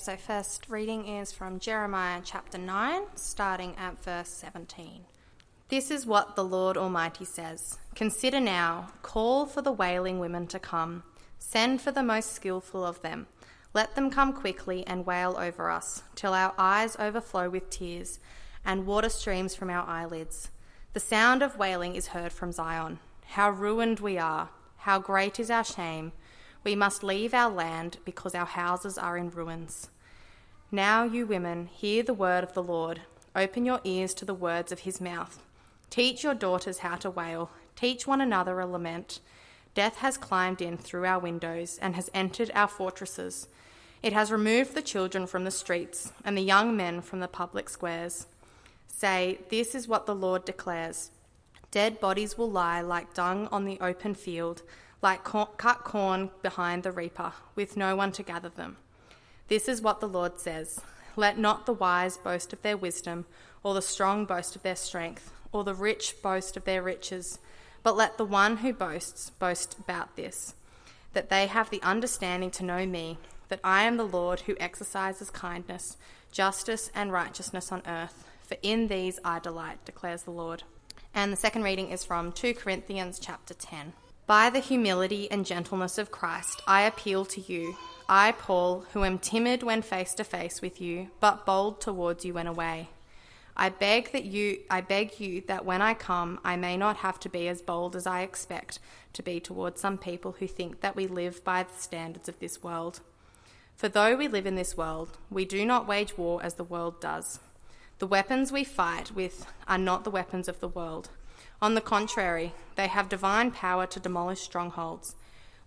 So first reading is from Jeremiah chapter 9, starting at verse 17. This is what the Lord Almighty says Consider now, call for the wailing women to come, send for the most skilful of them. Let them come quickly and wail over us, till our eyes overflow with tears, and water streams from our eyelids. The sound of wailing is heard from Zion. How ruined we are! How great is our shame! We must leave our land because our houses are in ruins. Now, you women, hear the word of the Lord. Open your ears to the words of his mouth. Teach your daughters how to wail. Teach one another a lament. Death has climbed in through our windows and has entered our fortresses. It has removed the children from the streets and the young men from the public squares. Say, This is what the Lord declares Dead bodies will lie like dung on the open field like cut corn behind the reaper, with no one to gather them. This is what the Lord says Let not the wise boast of their wisdom, or the strong boast of their strength, or the rich boast of their riches, but let the one who boasts boast about this, that they have the understanding to know me, that I am the Lord who exercises kindness, justice, and righteousness on earth. For in these I delight, declares the Lord. And the second reading is from 2 Corinthians chapter 10. By the humility and gentleness of Christ, I appeal to you. I, Paul, who am timid when face to face with you, but bold towards you when away. I beg that you I beg you that when I come I may not have to be as bold as I expect to be towards some people who think that we live by the standards of this world. For though we live in this world, we do not wage war as the world does. The weapons we fight with are not the weapons of the world. On the contrary, they have divine power to demolish strongholds.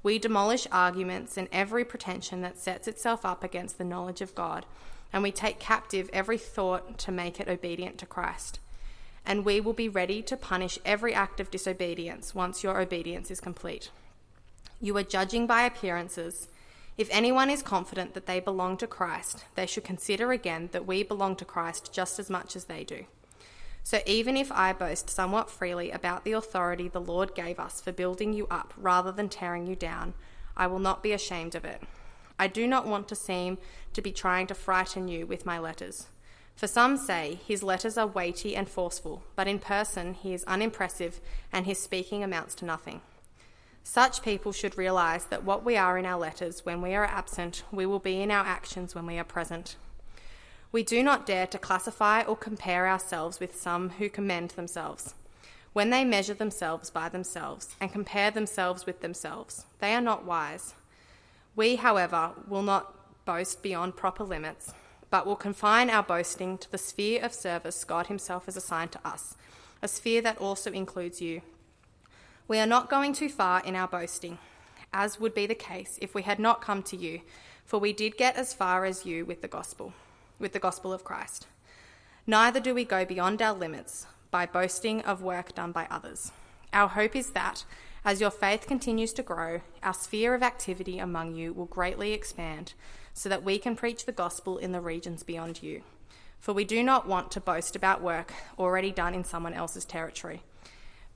We demolish arguments and every pretension that sets itself up against the knowledge of God, and we take captive every thought to make it obedient to Christ. And we will be ready to punish every act of disobedience once your obedience is complete. You are judging by appearances. If anyone is confident that they belong to Christ, they should consider again that we belong to Christ just as much as they do. So even if I boast somewhat freely about the authority the Lord gave us for building you up rather than tearing you down, I will not be ashamed of it. I do not want to seem to be trying to frighten you with my letters. For some say his letters are weighty and forceful, but in person he is unimpressive and his speaking amounts to nothing. Such people should realize that what we are in our letters when we are absent, we will be in our actions when we are present. We do not dare to classify or compare ourselves with some who commend themselves. When they measure themselves by themselves and compare themselves with themselves, they are not wise. We, however, will not boast beyond proper limits, but will confine our boasting to the sphere of service God Himself has assigned to us, a sphere that also includes you. We are not going too far in our boasting, as would be the case if we had not come to you, for we did get as far as you with the gospel with the gospel of Christ. Neither do we go beyond our limits by boasting of work done by others. Our hope is that, as your faith continues to grow, our sphere of activity among you will greatly expand, so that we can preach the gospel in the regions beyond you. For we do not want to boast about work already done in someone else's territory.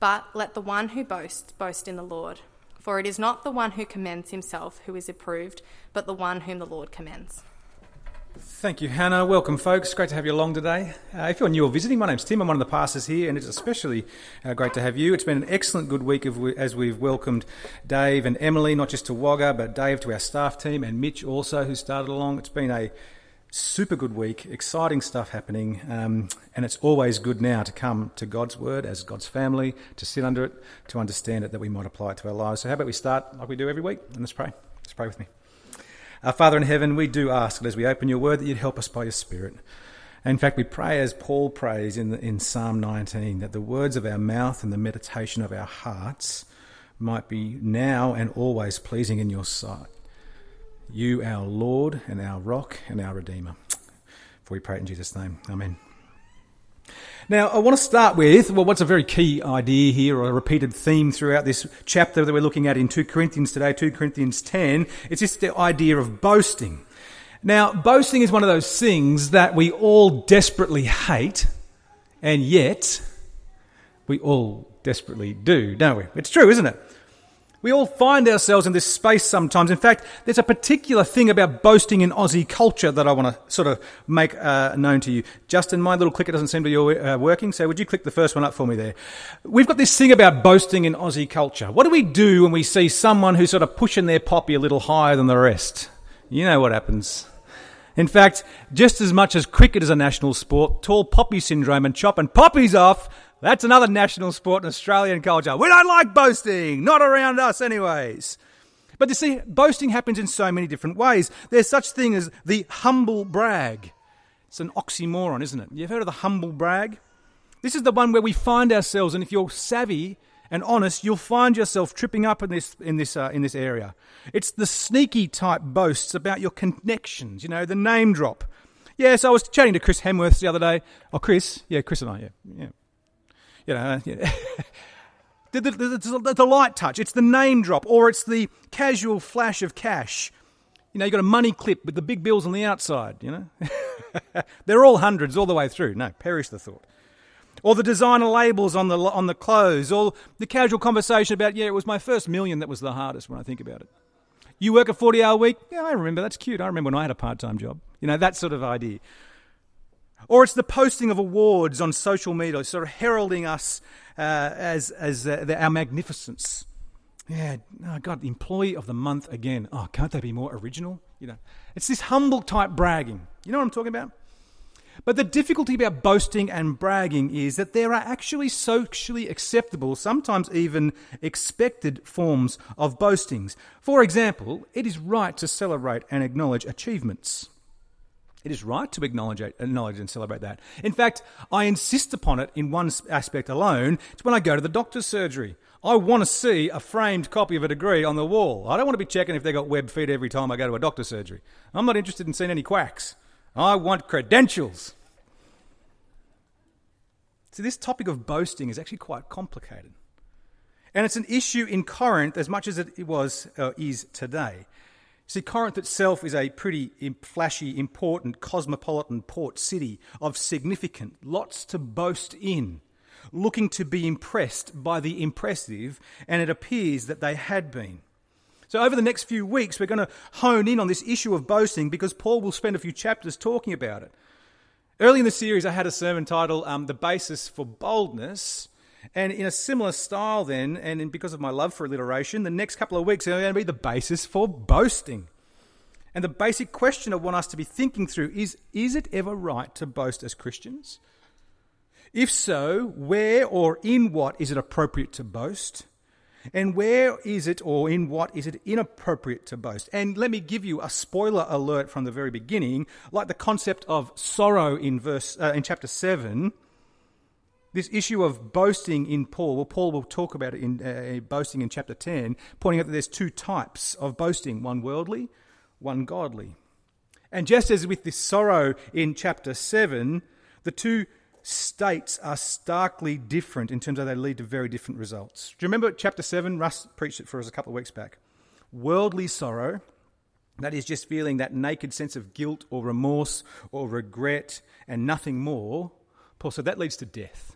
But let the one who boasts boast in the Lord. For it is not the one who commends himself who is approved, but the one whom the Lord commends. Thank you, Hannah. Welcome, folks. Great to have you along today. Uh, if you're new or visiting, my name's Tim. I'm one of the pastors here, and it's especially uh, great to have you. It's been an excellent, good week of, as we've welcomed Dave and Emily, not just to Wagga, but Dave to our staff team, and Mitch also, who started along. It's been a super good week, exciting stuff happening, um, and it's always good now to come to God's Word as God's family, to sit under it, to understand it, that we might apply it to our lives. So, how about we start like we do every week? And let's pray. Let's pray with me. Our Father in heaven, we do ask that as we open your word that you'd help us by your Spirit. In fact, we pray as Paul prays in, in Psalm 19 that the words of our mouth and the meditation of our hearts might be now and always pleasing in your sight. You, our Lord and our rock and our Redeemer. For we pray in Jesus' name. Amen. Now, I want to start with, well, what's a very key idea here, or a repeated theme throughout this chapter that we're looking at in 2 Corinthians today, 2 Corinthians 10. It's just the idea of boasting. Now, boasting is one of those things that we all desperately hate, and yet we all desperately do, don't we? It's true, isn't it? We all find ourselves in this space sometimes. In fact, there's a particular thing about boasting in Aussie culture that I want to sort of make uh, known to you. Justin, my little clicker doesn't seem to be uh, working, so would you click the first one up for me there? We've got this thing about boasting in Aussie culture. What do we do when we see someone who's sort of pushing their poppy a little higher than the rest? You know what happens. In fact, just as much as cricket is a national sport, tall poppy syndrome and chopping poppies off that's another national sport in Australian culture. We don't like boasting, not around us, anyways. But you see, boasting happens in so many different ways. There's such thing as the humble brag. It's an oxymoron, isn't it? You've heard of the humble brag? This is the one where we find ourselves, and if you're savvy and honest, you'll find yourself tripping up in this in this uh, in this area. It's the sneaky type boasts about your connections. You know, the name drop. Yes, I was chatting to Chris Hemsworth the other day. Oh, Chris, yeah, Chris and I, yeah, yeah you know, the, the, light touch, it's the name drop, or it's the casual flash of cash. You know, you've got a money clip with the big bills on the outside, you know. They're all hundreds all the way through. No, perish the thought. Or the designer labels on the, on the clothes, or the casual conversation about, yeah, it was my first million that was the hardest when I think about it. You work a 40 hour week? Yeah, I remember. That's cute. I remember when I had a part time job. You know, that sort of idea. Or it's the posting of awards on social media, sort of heralding us uh, as, as uh, the, our magnificence. Yeah, oh God, employee of the month again. Oh, can't they be more original? You know, it's this humble type bragging. You know what I'm talking about? But the difficulty about boasting and bragging is that there are actually socially acceptable, sometimes even expected forms of boastings. For example, it is right to celebrate and acknowledge achievements. It is right to acknowledge, acknowledge and celebrate that. In fact, I insist upon it in one aspect alone. It's when I go to the doctor's surgery. I want to see a framed copy of a degree on the wall. I don't want to be checking if they got web feed every time I go to a doctor's surgery. I'm not interested in seeing any quacks. I want credentials. See, this topic of boasting is actually quite complicated. And it's an issue in Corinth as much as it was uh, is today. See, Corinth itself is a pretty flashy, important, cosmopolitan port city of significant, lots to boast in, looking to be impressed by the impressive, and it appears that they had been. So, over the next few weeks, we're going to hone in on this issue of boasting because Paul will spend a few chapters talking about it. Early in the series, I had a sermon titled um, The Basis for Boldness. And in a similar style, then, and because of my love for alliteration, the next couple of weeks are going to be the basis for boasting. And the basic question I want us to be thinking through is is it ever right to boast as Christians? If so, where or in what is it appropriate to boast? And where is it or in what is it inappropriate to boast? And let me give you a spoiler alert from the very beginning, like the concept of sorrow in verse uh, in chapter 7 this issue of boasting in Paul, well, Paul will talk about it in uh, boasting in chapter 10, pointing out that there's two types of boasting one worldly, one godly. And just as with this sorrow in chapter 7, the two states are starkly different in terms of they lead to very different results. Do you remember chapter 7? Russ preached it for us a couple of weeks back. Worldly sorrow, that is just feeling that naked sense of guilt or remorse or regret and nothing more. Paul said that leads to death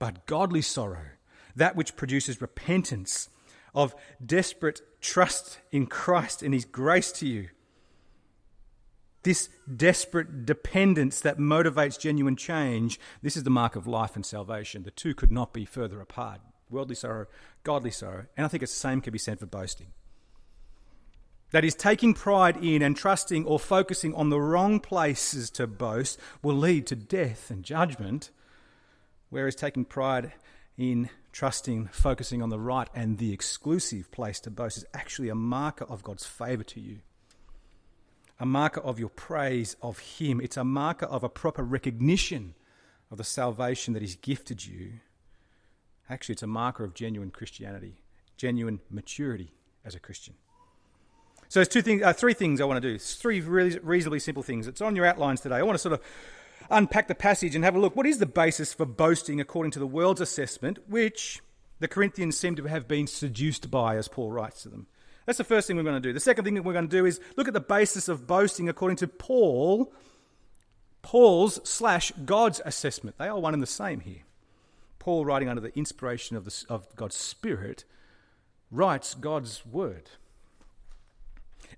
but godly sorrow, that which produces repentance of desperate trust in Christ and His grace to you. This desperate dependence that motivates genuine change, this is the mark of life and salvation. The two could not be further apart worldly sorrow, godly sorrow. And I think the same can be said for boasting. That is, taking pride in and trusting or focusing on the wrong places to boast will lead to death and judgment whereas taking pride in trusting, focusing on the right and the exclusive place to boast is actually a marker of God's favour to you. A marker of your praise of Him. It's a marker of a proper recognition of the salvation that He's gifted you. Actually, it's a marker of genuine Christianity, genuine maturity as a Christian. So there's two things, uh, three things I want to do. Three really reasonably simple things. It's on your outlines today. I want to sort of unpack the passage and have a look. What is the basis for boasting according to the world's assessment, which the Corinthians seem to have been seduced by, as Paul writes to them? That's the first thing we're going to do. The second thing that we're going to do is look at the basis of boasting according to Paul, Paul's slash God's assessment. They are one and the same here. Paul writing under the inspiration of, the, of God's Spirit, writes God's word.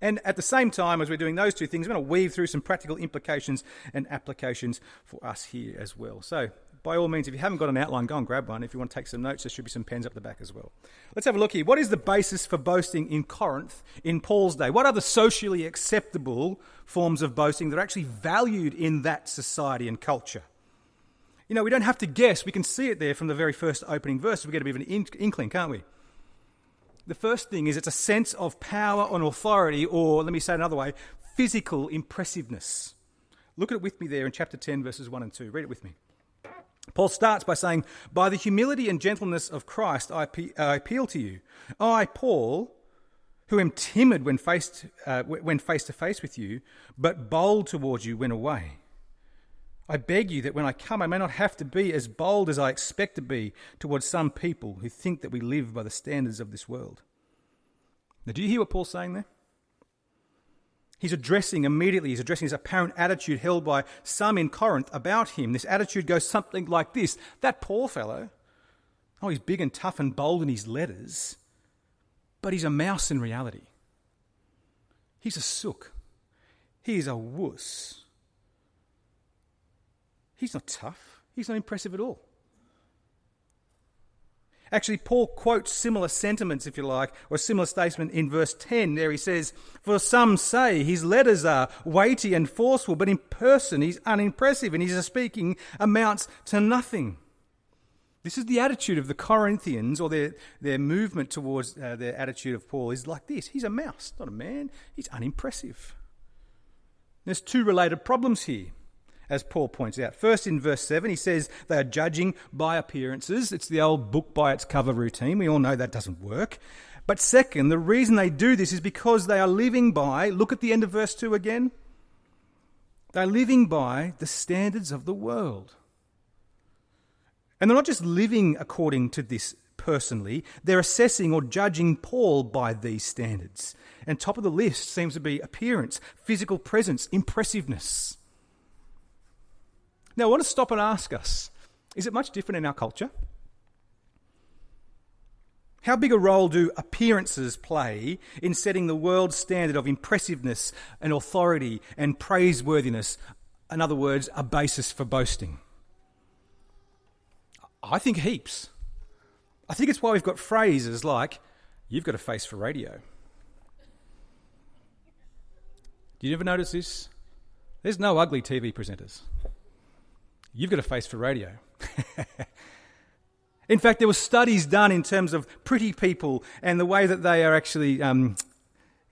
And at the same time, as we're doing those two things, we're going to weave through some practical implications and applications for us here as well. So, by all means, if you haven't got an outline, go and grab one. If you want to take some notes, there should be some pens up the back as well. Let's have a look here. What is the basis for boasting in Corinth in Paul's day? What are the socially acceptable forms of boasting that are actually valued in that society and culture? You know, we don't have to guess. We can see it there from the very first opening verse. We get a bit of an inkling, can't we? The first thing is it's a sense of power and authority, or let me say it another way, physical impressiveness. Look at it with me there in chapter 10, verses 1 and 2. Read it with me. Paul starts by saying, By the humility and gentleness of Christ, I, appeal to you. I, Paul, who am timid when, faced, uh, when face to face with you, but bold towards you when away. I beg you that when I come, I may not have to be as bold as I expect to be towards some people who think that we live by the standards of this world. Now, do you hear what Paul's saying there? He's addressing immediately, he's addressing this apparent attitude held by some in Corinth about him. This attitude goes something like this That poor fellow, oh, he's big and tough and bold in his letters, but he's a mouse in reality. He's a sook. He is a wuss. He's not tough. He's not impressive at all. Actually, Paul quotes similar sentiments, if you like, or a similar statement in verse 10. There he says, For some say his letters are weighty and forceful, but in person he's unimpressive and his speaking amounts to nothing. This is the attitude of the Corinthians, or their, their movement towards uh, their attitude of Paul is like this He's a mouse, not a man. He's unimpressive. There's two related problems here as Paul points out. First, in verse 7, he says they are judging by appearances. It's the old book by its cover routine. We all know that doesn't work. But second, the reason they do this is because they are living by, look at the end of verse 2 again. They're living by the standards of the world. And they're not just living according to this personally, they're assessing or judging Paul by these standards. And top of the list seems to be appearance, physical presence, impressiveness. Now, I want to stop and ask us is it much different in our culture? How big a role do appearances play in setting the world standard of impressiveness and authority and praiseworthiness? In other words, a basis for boasting. I think heaps. I think it's why we've got phrases like, you've got a face for radio. Do you ever notice this? There's no ugly TV presenters you've got a face for radio. in fact, there were studies done in terms of pretty people and the way that they are actually. Um,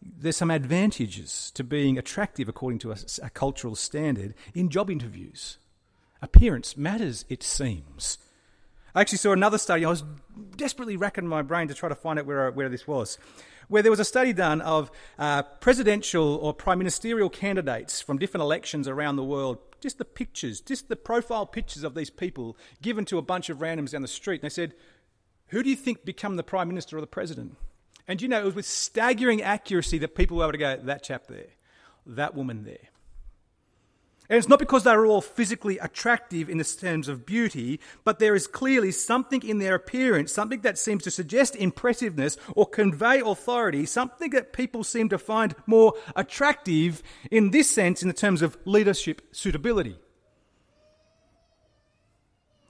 there's some advantages to being attractive according to a, a cultural standard in job interviews. Appearance matters, it seems. I actually saw another study. I was desperately racking my brain to try to find out where, where this was, where there was a study done of uh, presidential or prime ministerial candidates from different elections around the world just the pictures, just the profile pictures of these people given to a bunch of randoms down the street. And they said, Who do you think become the Prime Minister or the President? And you know, it was with staggering accuracy that people were able to go, That chap there, that woman there. And it's not because they're all physically attractive in the terms of beauty, but there is clearly something in their appearance, something that seems to suggest impressiveness or convey authority, something that people seem to find more attractive in this sense in the terms of leadership suitability.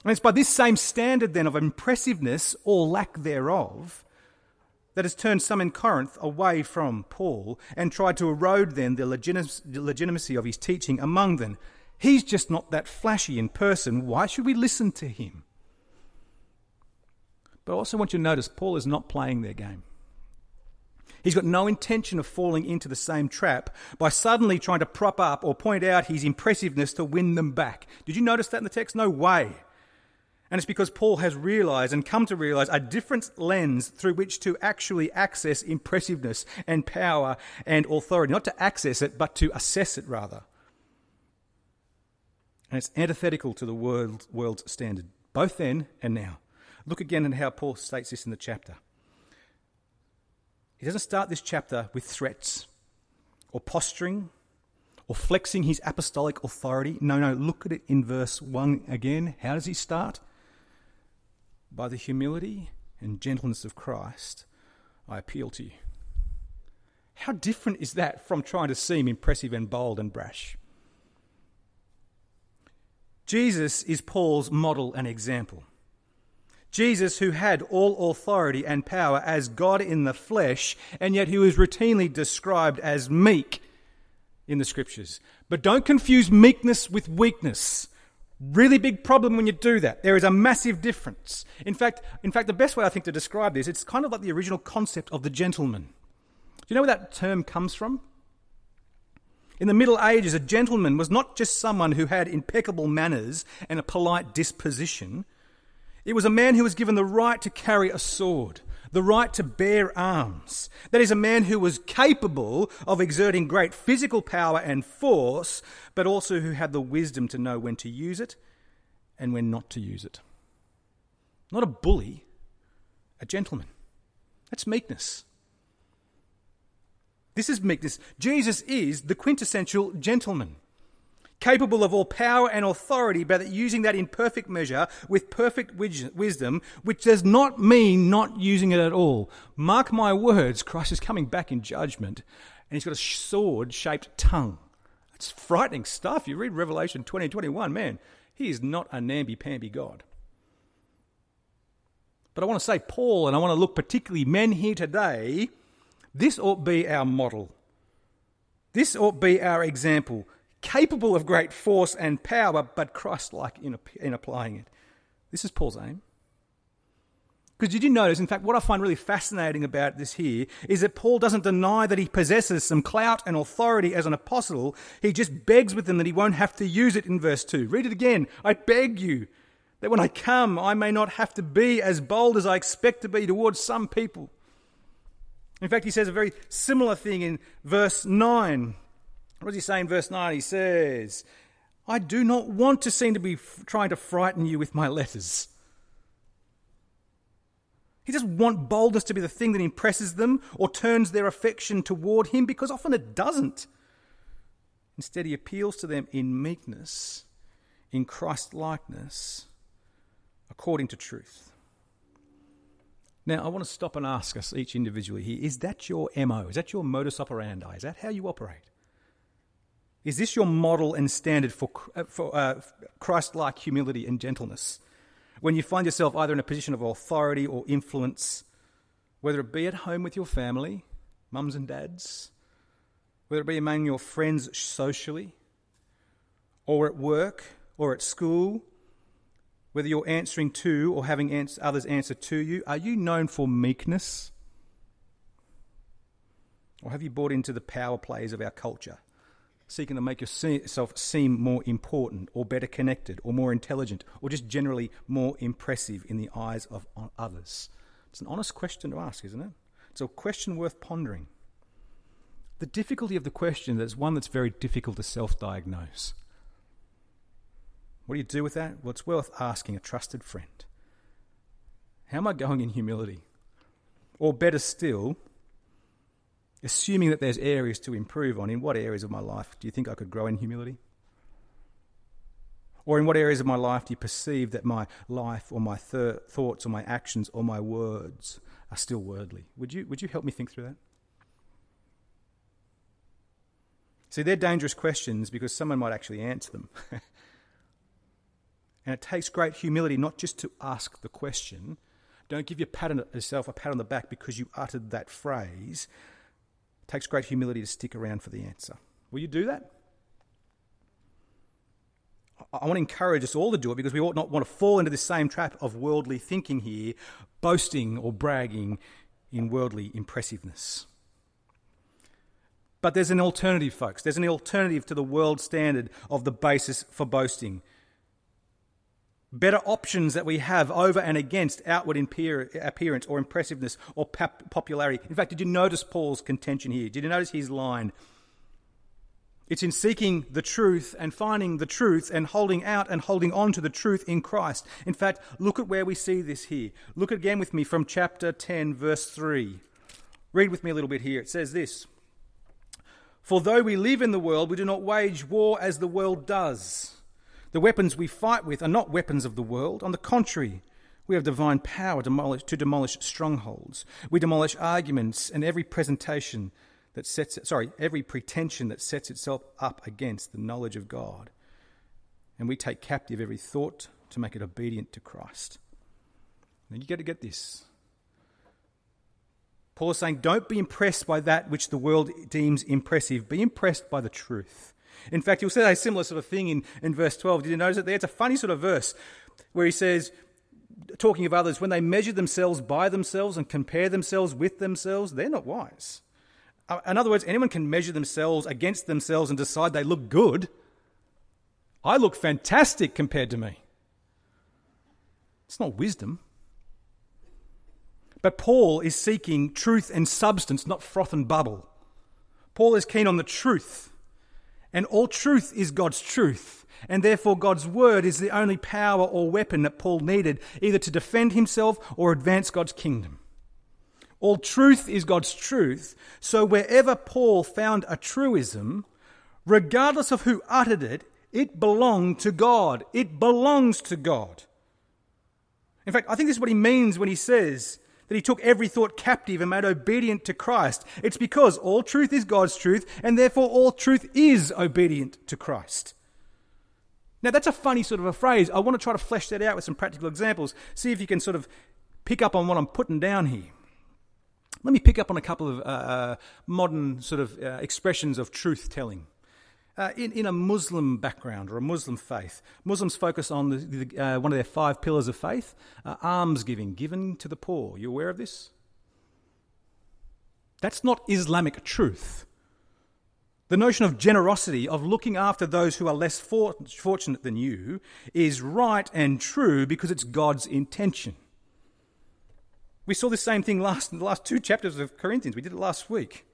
And it's by this same standard then of impressiveness or lack thereof that has turned some in Corinth away from Paul and tried to erode then the legitimacy of his teaching among them. He's just not that flashy in person. Why should we listen to him? But I also want you to notice Paul is not playing their game. He's got no intention of falling into the same trap by suddenly trying to prop up or point out his impressiveness to win them back. Did you notice that in the text? No way. And it's because Paul has realized and come to realize a different lens through which to actually access impressiveness and power and authority. Not to access it, but to assess it rather. And it's antithetical to the world, world's standard, both then and now. Look again at how Paul states this in the chapter. He doesn't start this chapter with threats or posturing or flexing his apostolic authority. No, no, look at it in verse 1 again. How does he start? By the humility and gentleness of Christ, I appeal to you. How different is that from trying to seem impressive and bold and brash? Jesus is Paul's model and example. Jesus, who had all authority and power as God in the flesh, and yet he was routinely described as meek in the scriptures. But don't confuse meekness with weakness. Really big problem when you do that. There is a massive difference. In fact, in fact, the best way I think to describe this, it's kind of like the original concept of the gentleman. Do you know where that term comes from? In the Middle Ages, a gentleman was not just someone who had impeccable manners and a polite disposition. It was a man who was given the right to carry a sword, the right to bear arms. That is, a man who was capable of exerting great physical power and force, but also who had the wisdom to know when to use it and when not to use it. Not a bully, a gentleman. That's meekness. This is meekness. Jesus is the quintessential gentleman capable of all power and authority, but using that in perfect measure with perfect wisdom, which does not mean not using it at all. Mark my words, Christ is coming back in judgment, and he's got a sword shaped tongue. It's frightening stuff. You read Revelation 20 21, man, he is not a namby pamby God. But I want to say, Paul, and I want to look particularly men here today, this ought be our model. This ought be our example capable of great force and power, but Christ like in, in applying it. This is Paul's aim. Because did you notice, in fact, what I find really fascinating about this here is that Paul doesn't deny that he possesses some clout and authority as an apostle. He just begs with them that he won't have to use it in verse 2. Read it again. I beg you that when I come, I may not have to be as bold as I expect to be towards some people. In fact, he says a very similar thing in verse 9. What does he say in verse 9? He says, I do not want to seem to be f- trying to frighten you with my letters. He doesn't want boldness to be the thing that impresses them or turns their affection toward him because often it doesn't. Instead, he appeals to them in meekness, in Christ likeness, according to truth. Now, I want to stop and ask us each individually here is that your MO? Is that your modus operandi? Is that how you operate? Is this your model and standard for, uh, for uh, Christ like humility and gentleness? When you find yourself either in a position of authority or influence, whether it be at home with your family, mums and dads, whether it be among your friends socially, or at work, or at school, whether you're answering to or having ans- others answer to you, are you known for meekness? Or have you bought into the power plays of our culture? Seeking to make yourself seem more important or better connected or more intelligent or just generally more impressive in the eyes of others? It's an honest question to ask, isn't it? It's a question worth pondering. The difficulty of the question is one that's very difficult to self diagnose. What do you do with that? Well, it's worth asking a trusted friend. How am I going in humility? Or better still, assuming that there's areas to improve on, in what areas of my life do you think I could grow in humility? Or in what areas of my life do you perceive that my life or my th- thoughts or my actions or my words are still worldly? Would you, would you help me think through that? See, they're dangerous questions because someone might actually answer them. and it takes great humility not just to ask the question. Don't give your pat on, yourself a pat on the back because you uttered that phrase, takes great humility to stick around for the answer. Will you do that? I want to encourage us all to do it because we ought not want to fall into the same trap of worldly thinking here, boasting or bragging in worldly impressiveness. But there's an alternative, folks. There's an alternative to the world standard of the basis for boasting better options that we have over and against outward appearance or impressiveness or popularity. In fact, did you notice Paul's contention here? Did you notice his line? It's in seeking the truth and finding the truth and holding out and holding on to the truth in Christ. In fact, look at where we see this here. Look again with me from chapter 10, verse 3. Read with me a little bit here. It says this For though we live in the world, we do not wage war as the world does. The weapons we fight with are not weapons of the world. On the contrary, We have divine power to demolish, strongholds. We demolish arguments and every presentation that sets sorry, every pretension that sets itself up against the knowledge of God. And we take captive every thought to make it obedient to Christ. Now you got to get this. Paul is saying, don't be impressed by that which the world deems impressive. Be impressed by the truth. In fact, you'll see a similar sort of thing in, in verse 12. Did you notice it there? It's a funny sort of verse where he says, talking of others, when they measure themselves by themselves and compare themselves with themselves, they're not wise. Uh, in other words, anyone can measure themselves against themselves and decide they look good. I look fantastic compared to me. It's not wisdom. But Paul is seeking truth and substance, not froth and bubble. Paul is keen on the truth. And all truth is God's truth. And therefore, God's word is the only power or weapon that Paul needed, either to defend himself or advance God's kingdom. All truth is God's truth. So wherever Paul found a truism, regardless of who uttered it, it belonged to God. It belongs to God. In fact, I think this is what he means when he says that he took every thought captive and made obedient to Christ. It's because all truth is God's truth, and therefore all truth is obedient to Christ. Now, that's a funny sort of a phrase. I want to try to flesh that out with some practical examples. See if you can sort of pick up on what I'm putting down here. Let me pick up on a couple of uh, uh, modern sort of uh, expressions of truth telling. Uh, in, in a Muslim background or a Muslim faith, Muslims focus on the, the, uh, one of their five pillars of faith uh, alms giving, given to the poor. You aware of this? That's not Islamic truth. The notion of generosity, of looking after those who are less for- fortunate than you, is right and true because it's God's intention. We saw the same thing last in the last two chapters of Corinthians. We did it last week.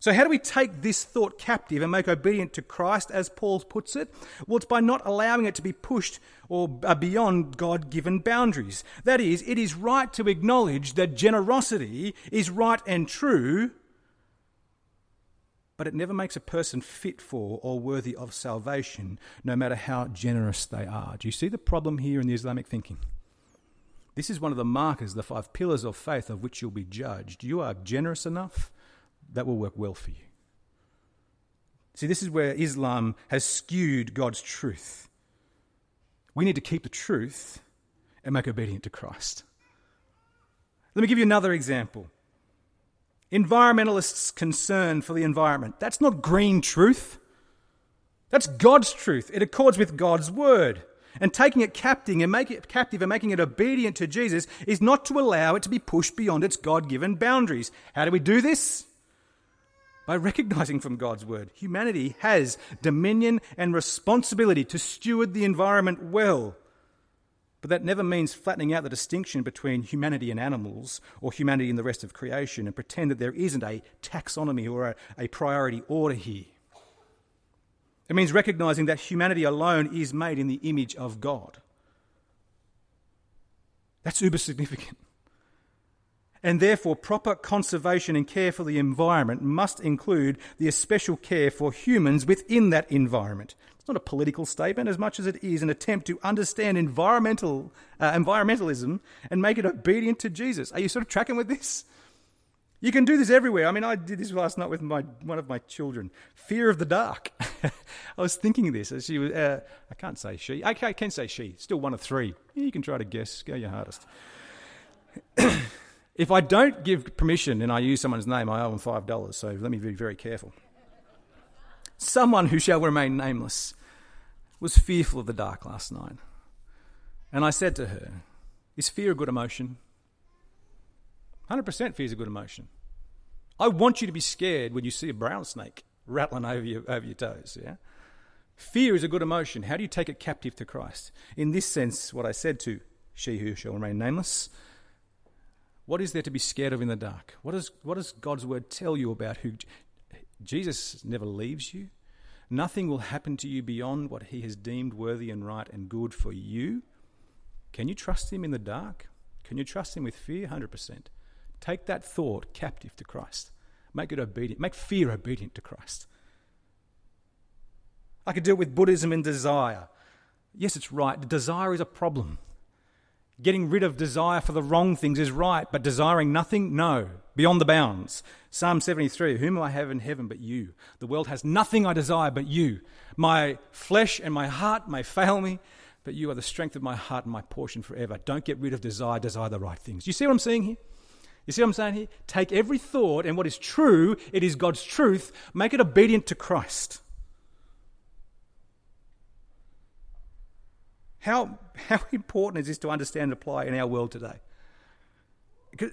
So, how do we take this thought captive and make obedient to Christ, as Paul puts it? Well, it's by not allowing it to be pushed or uh, beyond God given boundaries. That is, it is right to acknowledge that generosity is right and true, but it never makes a person fit for or worthy of salvation, no matter how generous they are. Do you see the problem here in the Islamic thinking? This is one of the markers, the five pillars of faith of which you'll be judged. You are generous enough that will work well for you. See, this is where Islam has skewed God's truth. We need to keep the truth and make obedient to Christ. Let me give you another example. Environmentalists' concern for the environment. That's not green truth. That's God's truth. It accords with God's word. And taking it captive and make it captive and making it obedient to Jesus is not to allow it to be pushed beyond its God-given boundaries. How do we do this? By recognizing from God's word humanity has dominion and responsibility to steward the environment well. But that never means flattening out the distinction between humanity and animals or humanity and the rest of creation and pretend that there isn't a taxonomy or a, a priority order here. It means recognizing that humanity alone is made in the image of God. That's uber significant. And therefore, proper conservation and care for the environment must include the especial care for humans within that environment. It's not a political statement as much as it is an attempt to understand environmental, uh, environmentalism and make it obedient to Jesus. Are you sort of tracking with this? You can do this everywhere. I mean, I did this last night with my, one of my children. Fear of the dark. I was thinking this as she was, uh, I can't say she. I can say she. Still one of three. You can try to guess. Go your hardest. If I don't give permission and I use someone's name, I owe them $5, so let me be very careful. Someone who shall remain nameless was fearful of the dark last night. And I said to her, Is fear a good emotion? 100% fear is a good emotion. I want you to be scared when you see a brown snake rattling over your, over your toes. Yeah? Fear is a good emotion. How do you take it captive to Christ? In this sense, what I said to she who shall remain nameless what is there to be scared of in the dark? What, is, what does God's word tell you about who Jesus never leaves you? Nothing will happen to you beyond what he has deemed worthy and right and good for you. Can you trust him in the dark? Can you trust him with fear? 100%. Take that thought captive to Christ. Make it obedient. Make fear obedient to Christ. I could deal with Buddhism and desire. Yes, it's right. Desire is a problem. Getting rid of desire for the wrong things is right, but desiring nothing, no, beyond the bounds. Psalm 73 Whom I have in heaven but you? The world has nothing I desire but you. My flesh and my heart may fail me, but you are the strength of my heart and my portion forever. Don't get rid of desire, desire the right things. You see what I'm saying here? You see what I'm saying here? Take every thought and what is true, it is God's truth, make it obedient to Christ. How, how important is this to understand and apply in our world today?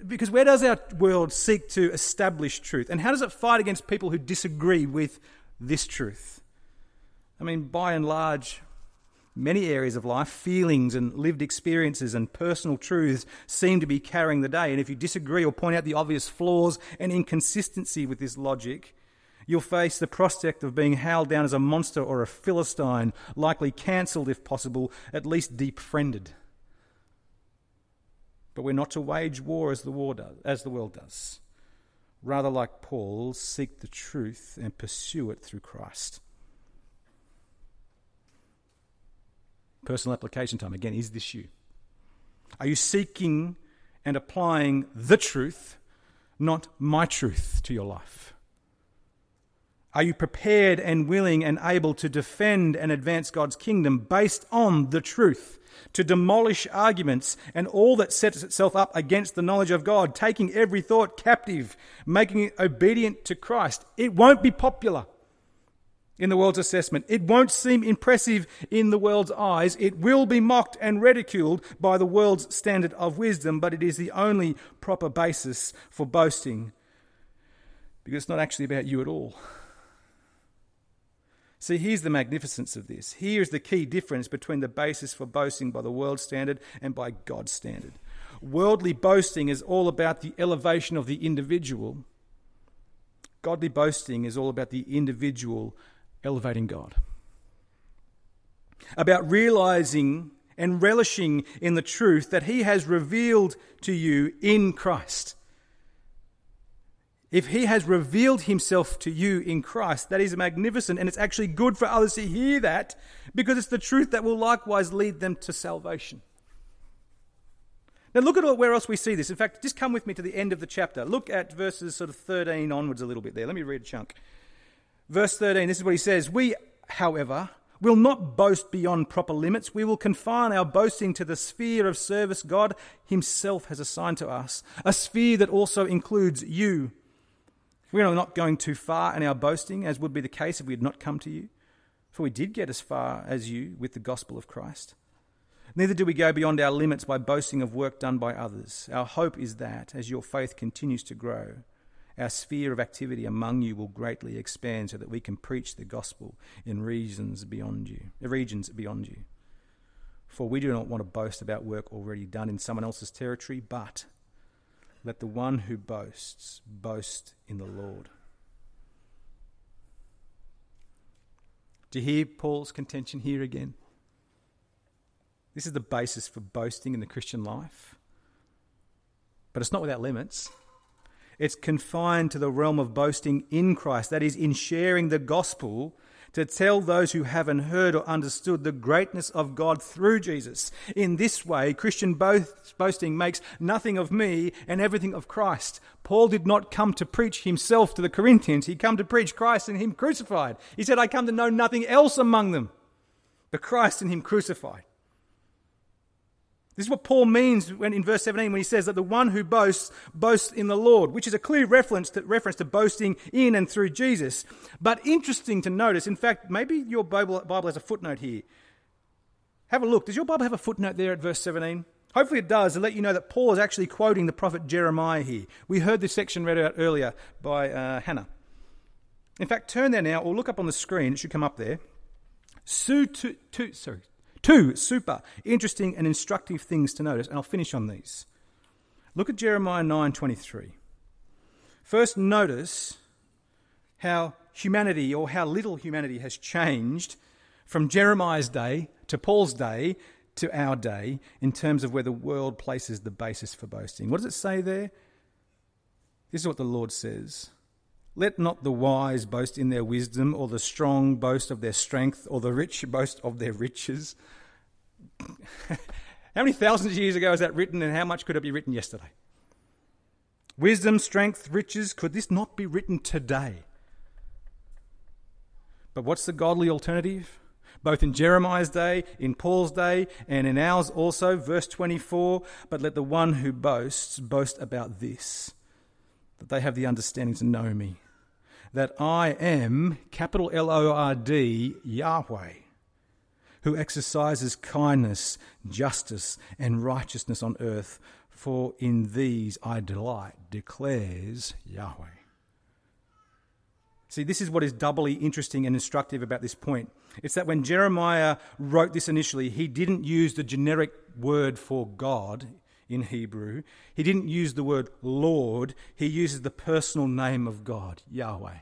Because where does our world seek to establish truth? And how does it fight against people who disagree with this truth? I mean, by and large, many areas of life, feelings and lived experiences and personal truths seem to be carrying the day. And if you disagree or point out the obvious flaws and inconsistency with this logic, you'll face the prospect of being howled down as a monster or a Philistine, likely cancelled if possible, at least deep friended. But we're not to wage war as the, war does, as the world does. Rather, like Paul, seek the truth and pursue it through Christ. Personal application time. Again, is this you? Are you seeking and applying the truth, not my truth, to your life? Are you prepared and willing and able to defend and advance God's kingdom based on the truth? to demolish arguments and all that sets itself up against the knowledge of God, taking every thought captive, making it obedient to Christ. It won't be popular in the world's assessment. It won't seem impressive in the world's eyes. It will be mocked and ridiculed by the world's standard of wisdom, but it is the only proper basis for boasting because it's not actually about you at all. See, here's the magnificence of this. Here's the key difference between the basis for boasting by the world standard and by God's standard. Worldly boasting is all about the elevation of the individual. Godly boasting is all about the individual elevating God. About realizing and relishing in the truth that He has revealed to you in Christ. If he has revealed himself to you in Christ, that is magnificent, and it's actually good for others to hear that because it's the truth that will likewise lead them to salvation. Now, look at where else we see this. In fact, just come with me to the end of the chapter. Look at verses sort of 13 onwards a little bit there. Let me read a chunk. Verse 13, this is what he says We, however, will not boast beyond proper limits. We will confine our boasting to the sphere of service God Himself has assigned to us, a sphere that also includes you. We are not going too far in our boasting, as would be the case if we had not come to you. For we did get as far as you with the gospel of Christ. Neither do we go beyond our limits by boasting of work done by others. Our hope is that, as your faith continues to grow, our sphere of activity among you will greatly expand so that we can preach the gospel in regions beyond you, regions beyond you. For we do not want to boast about work already done in someone else's territory, but let the one who boasts boast in the Lord. Do you hear Paul's contention here again? This is the basis for boasting in the Christian life. But it's not without limits. It's confined to the realm of boasting in Christ, that is, in sharing the gospel to tell those who haven't heard or understood the greatness of God through Jesus. In this way, Christian boasting makes nothing of me and everything of Christ. Paul did not come to preach himself to the Corinthians, he came to preach Christ and him crucified. He said, I come to know nothing else among them but Christ and him crucified. This is what Paul means when in verse 17 when he says that the one who boasts boasts in the Lord, which is a clear reference to, reference to boasting in and through Jesus. But interesting to notice, in fact, maybe your Bible, Bible has a footnote here. Have a look. Does your Bible have a footnote there at verse 17? Hopefully it does to let you know that Paul is actually quoting the prophet Jeremiah here. We heard this section read out earlier by uh, Hannah. In fact, turn there now or look up on the screen. It should come up there. Su, tu, tu, sorry, Two super interesting and instructive things to notice, and I'll finish on these. Look at Jeremiah 9:23. First notice how humanity or how little humanity has changed from Jeremiah's day to Paul's day to our day in terms of where the world places the basis for boasting. What does it say there? This is what the Lord says. Let not the wise boast in their wisdom, or the strong boast of their strength, or the rich boast of their riches. How many thousands of years ago is that written, and how much could it be written yesterday? Wisdom, strength, riches, could this not be written today? But what's the godly alternative? Both in Jeremiah's day, in Paul's day, and in ours also, verse 24. But let the one who boasts boast about this that they have the understanding to know me, that I am, capital L O R D, Yahweh, who exercises kindness, justice, and righteousness on earth, for in these I delight, declares Yahweh. See, this is what is doubly interesting and instructive about this point. It's that when Jeremiah wrote this initially, he didn't use the generic word for God in Hebrew. He didn't use the word Lord, he uses the personal name of God, Yahweh.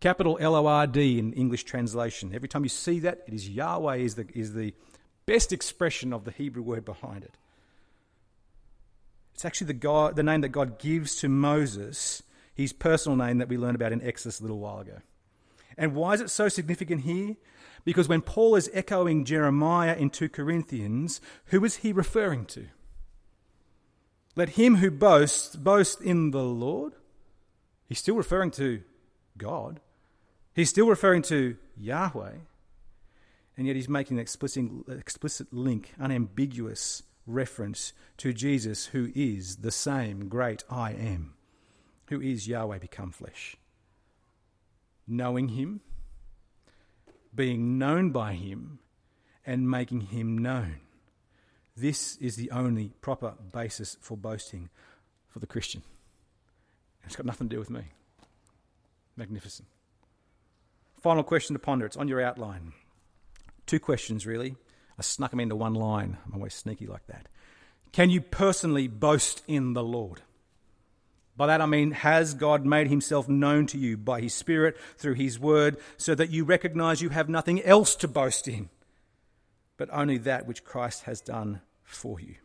Capital L O R D in English translation. Every time you see that, it is Yahweh is the, is the best expression of the Hebrew word behind it. It's actually the, God, the name that God gives to Moses, his personal name that we learned about in Exodus a little while ago. And why is it so significant here? Because when Paul is echoing Jeremiah in 2 Corinthians, who is he referring to? Let him who boasts boast in the Lord. He's still referring to God. He's still referring to Yahweh. And yet he's making an explicit, explicit link, unambiguous reference to Jesus, who is the same great I am, who is Yahweh become flesh. Knowing him, being known by him, and making him known. This is the only proper basis for boasting for the Christian. It's got nothing to do with me. Magnificent. Final question to ponder. It's on your outline. Two questions, really. I snuck them into one line. I'm always sneaky like that. Can you personally boast in the Lord? By that I mean, has God made himself known to you by his Spirit through his word so that you recognize you have nothing else to boast in, but only that which Christ has done for you?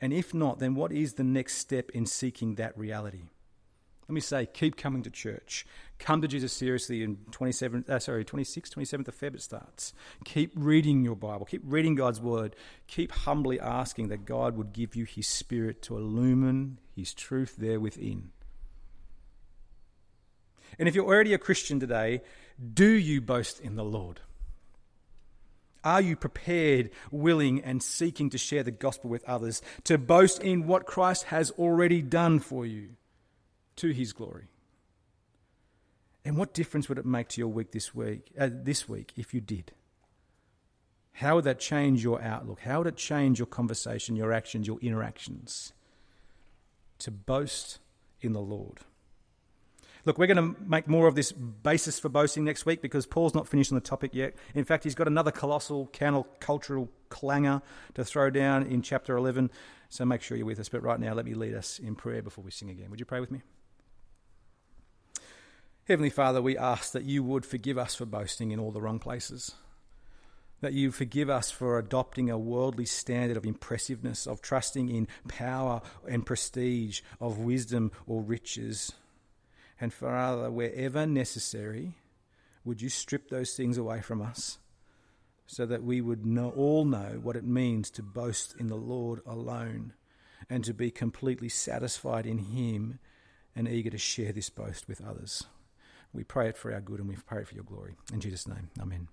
And if not, then what is the next step in seeking that reality? Let me say, keep coming to church. Come to Jesus seriously in 27, uh, sorry, 26, 27th of Feb it starts. Keep reading your Bible. Keep reading God's Word. Keep humbly asking that God would give you His Spirit to illumine His truth there within. And if you're already a Christian today, do you boast in the Lord? Are you prepared, willing, and seeking to share the gospel with others, to boast in what Christ has already done for you to his glory? And what difference would it make to your week this week, uh, this week if you did? How would that change your outlook? How would it change your conversation, your actions, your interactions? To boast in the Lord. Look, we're going to make more of this basis for boasting next week because Paul's not finished on the topic yet. In fact, he's got another colossal countercultural clanger to throw down in chapter 11. So make sure you're with us. But right now, let me lead us in prayer before we sing again. Would you pray with me? Heavenly Father, we ask that you would forgive us for boasting in all the wrong places. That you forgive us for adopting a worldly standard of impressiveness, of trusting in power and prestige, of wisdom or riches and Father, wherever necessary, would you strip those things away from us so that we would know, all know what it means to boast in the Lord alone and to be completely satisfied in Him and eager to share this boast with others. We pray it for our good and we pray it for your glory. In Jesus' name, Amen.